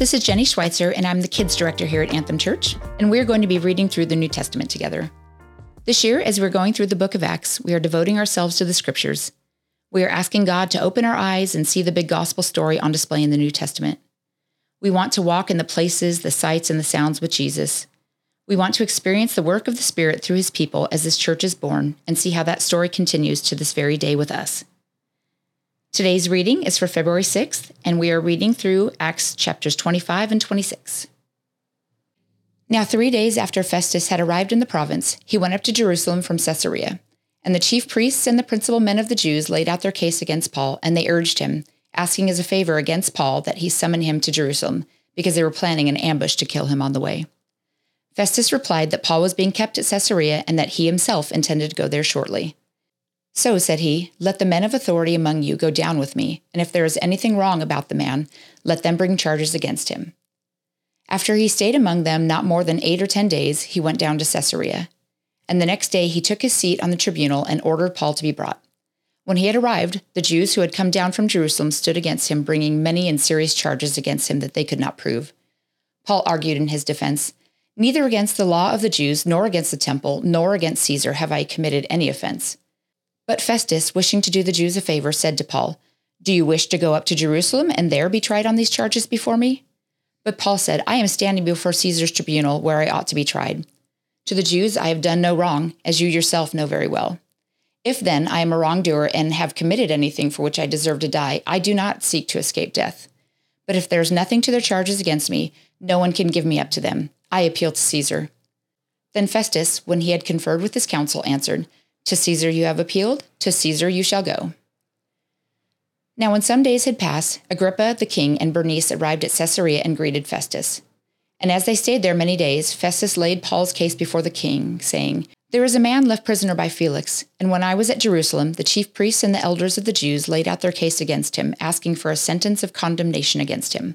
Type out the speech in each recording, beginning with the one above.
This is Jenni Schweizer, and I'm the Kids Director here at Anthem Church, and we're going to be reading through the New Testament together. This year, as we're going through the book of Acts, we are devoting ourselves to the scriptures. We are asking God to open our eyes and see the big gospel story on display in the New Testament. We want to walk in the places, the sights, and the sounds with Jesus. We want to experience the work of the Spirit through his people as this church is born and see how that story continues to this very day with us. Today's reading is for February 6th, and we are reading through Acts chapters 25 and 26. Now, three days after Festus had arrived in the province, he went up to Jerusalem from Caesarea. And the chief priests and the principal men of the Jews laid out their case against Paul, and they urged him, asking as a favor against Paul that he summon him to Jerusalem, because they were planning an ambush to kill him on the way. Festus replied that Paul was being kept at Caesarea and that he himself intended to go there shortly. So, said he, let the men of authority among you go down with me, and if there is anything wrong about the man, let them bring charges against him. After he stayed among them not more than eight or ten days, he went down to Caesarea. And the next day he took his seat on the tribunal and ordered Paul to be brought. When he had arrived, the Jews who had come down from Jerusalem stood against him, bringing many and serious charges against him that they could not prove. Paul argued in his defense Neither against the law of the Jews, nor against the temple, nor against Caesar have I committed any offense. But Festus, wishing to do the Jews a favor, said to Paul, Do you wish to go up to Jerusalem and there be tried on these charges before me? But Paul said, I am standing before Caesar's tribunal where I ought to be tried. To the Jews I have done no wrong, as you yourself know very well. If then I am a wrongdoer and have committed anything for which I deserve to die, I do not seek to escape death. But if there is nothing to their charges against me, no one can give me up to them. I appeal to Caesar. Then Festus, when he had conferred with his council, answered, to Caesar you have appealed, to Caesar you shall go. Now, when some days had passed, Agrippa the king and Bernice arrived at Caesarea and greeted Festus. And as they stayed there many days, Festus laid Paul's case before the king, saying, There is a man left prisoner by Felix, and when I was at Jerusalem, the chief priests and the elders of the Jews laid out their case against him, asking for a sentence of condemnation against him.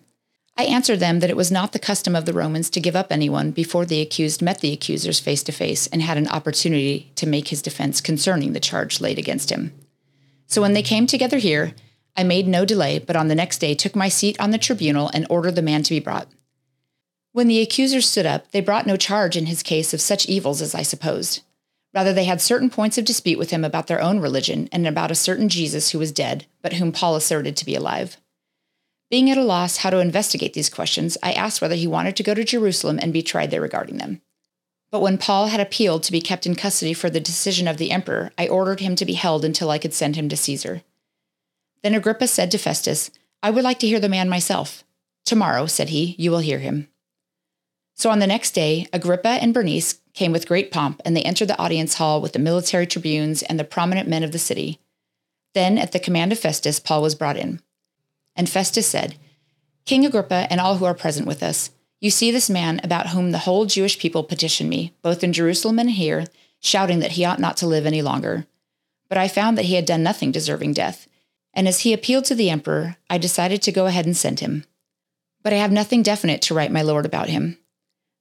I answered them that it was not the custom of the Romans to give up anyone before the accused met the accusers face to face and had an opportunity to make his defense concerning the charge laid against him. So when they came together here, I made no delay, but on the next day took my seat on the tribunal and ordered the man to be brought. When the accusers stood up, they brought no charge in his case of such evils as I supposed. Rather, they had certain points of dispute with him about their own religion and about a certain Jesus who was dead, but whom Paul asserted to be alive. Being at a loss how to investigate these questions, I asked whether he wanted to go to Jerusalem and be tried there regarding them. But when Paul had appealed to be kept in custody for the decision of the emperor, I ordered him to be held until I could send him to Caesar. Then Agrippa said to Festus, I would like to hear the man myself. Tomorrow, said he, you will hear him. So on the next day, Agrippa and Bernice came with great pomp, and they entered the audience hall with the military tribunes and the prominent men of the city. Then, at the command of Festus, Paul was brought in. And Festus said, King Agrippa and all who are present with us, you see this man about whom the whole Jewish people petitioned me, both in Jerusalem and here, shouting that he ought not to live any longer. But I found that he had done nothing deserving death, and as he appealed to the emperor, I decided to go ahead and send him. But I have nothing definite to write my lord about him.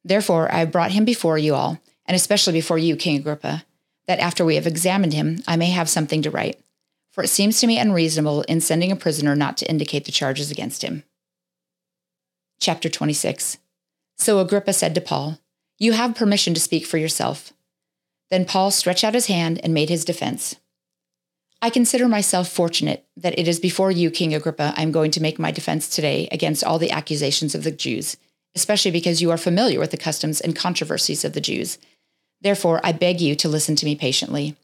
Therefore, I have brought him before you all, and especially before you, King Agrippa, that after we have examined him, I may have something to write for it seems to me unreasonable in sending a prisoner not to indicate the charges against him. Chapter 26 So Agrippa said to Paul, You have permission to speak for yourself. Then Paul stretched out his hand and made his defense. I consider myself fortunate that it is before you, King Agrippa, I am going to make my defense today against all the accusations of the Jews, especially because you are familiar with the customs and controversies of the Jews. Therefore, I beg you to listen to me patiently.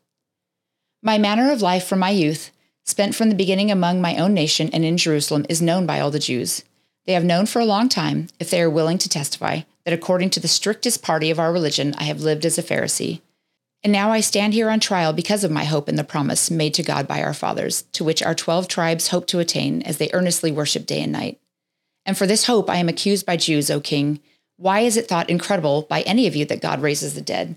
My manner of life from my youth, spent from the beginning among my own nation and in Jerusalem, is known by all the Jews. They have known for a long time, if they are willing to testify, that according to the strictest party of our religion, I have lived as a Pharisee. And now I stand here on trial because of my hope in the promise made to God by our fathers, to which our twelve tribes hope to attain as they earnestly worship day and night. And for this hope I am accused by Jews, O king. Why is it thought incredible by any of you that God raises the dead?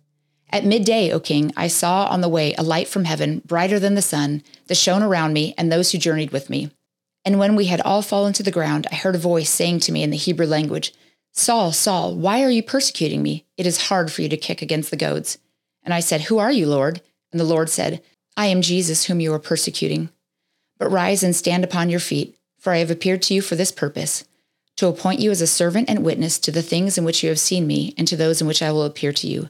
At midday, O king, I saw on the way a light from heaven, brighter than the sun, that shone around me and those who journeyed with me. And when we had all fallen to the ground, I heard a voice saying to me in the Hebrew language, Saul, Saul, why are you persecuting me? It is hard for you to kick against the goads. And I said, Who are you, Lord? And the Lord said, I am Jesus whom you are persecuting. But rise and stand upon your feet, for I have appeared to you for this purpose, to appoint you as a servant and witness to the things in which you have seen me and to those in which I will appear to you,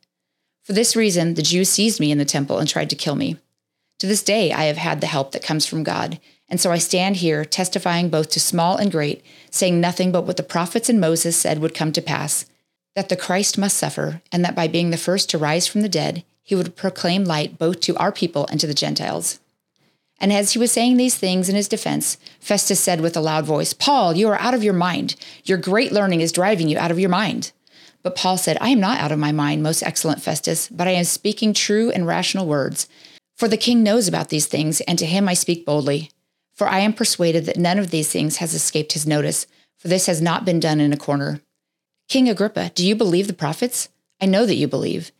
For this reason, the Jews seized me in the temple and tried to kill me. To this day, I have had the help that comes from God and so I stand here testifying both to small and great, saying nothing but what the prophets and Moses said would come to pass that the Christ must suffer, and that by being the first to rise from the dead, he would proclaim light both to our people and to the Gentiles. And as he was saying these things in his defense, Festus said with a loud voice, Paul, you are out of your mind. Your great learning is driving you out of your mind. But Paul said, I am not out of my mind, most excellent Festus, but I am speaking true and rational words. For the king knows about these things, and to him I speak boldly. For I am persuaded that none of these things has escaped his notice, for this has not been done in a corner. King Agrippa, do you believe the prophets? I know that you believe.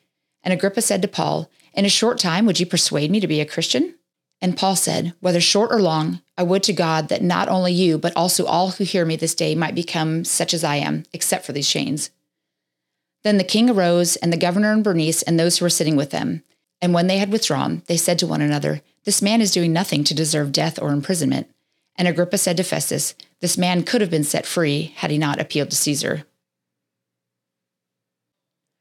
And Agrippa said to Paul, In a short time would you persuade me to be a Christian? And Paul said, Whether short or long, I would to God that not only you, but also all who hear me this day might become such as I am, except for these chains. Then the king arose, and the governor and Bernice, and those who were sitting with them. And when they had withdrawn, they said to one another, this man is doing nothing to deserve death or imprisonment. And Agrippa said to Festus, This man could have been set free had he not appealed to Caesar.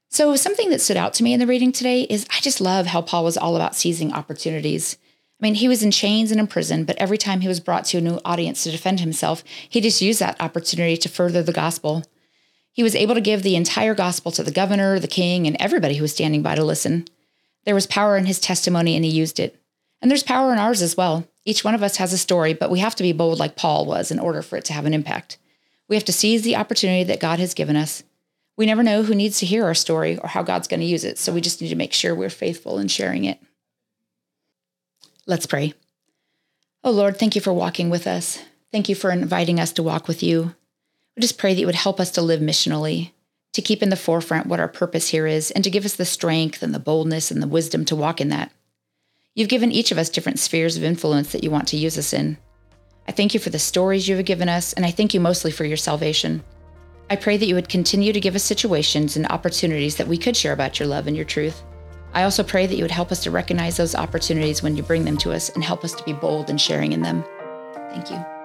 So, something that stood out to me in the reading today is I just love how Paul was all about seizing opportunities. I mean, he was in chains and in prison, but every time he was brought to a new audience to defend himself, he just used that opportunity to further the gospel. He was able to give the entire gospel to the governor, the king, and everybody who was standing by to listen. There was power in his testimony, and he used it. And there's power in ours as well. Each one of us has a story, but we have to be bold like Paul was in order for it to have an impact. We have to seize the opportunity that God has given us. We never know who needs to hear our story or how God's going to use it, so we just need to make sure we're faithful in sharing it. Let's pray. Oh Lord, thank you for walking with us. Thank you for inviting us to walk with you. We just pray that you would help us to live missionally, to keep in the forefront what our purpose here is, and to give us the strength and the boldness and the wisdom to walk in that. You've given each of us different spheres of influence that you want to use us in. I thank you for the stories you have given us, and I thank you mostly for your salvation. I pray that you would continue to give us situations and opportunities that we could share about your love and your truth. I also pray that you would help us to recognize those opportunities when you bring them to us and help us to be bold in sharing in them. Thank you.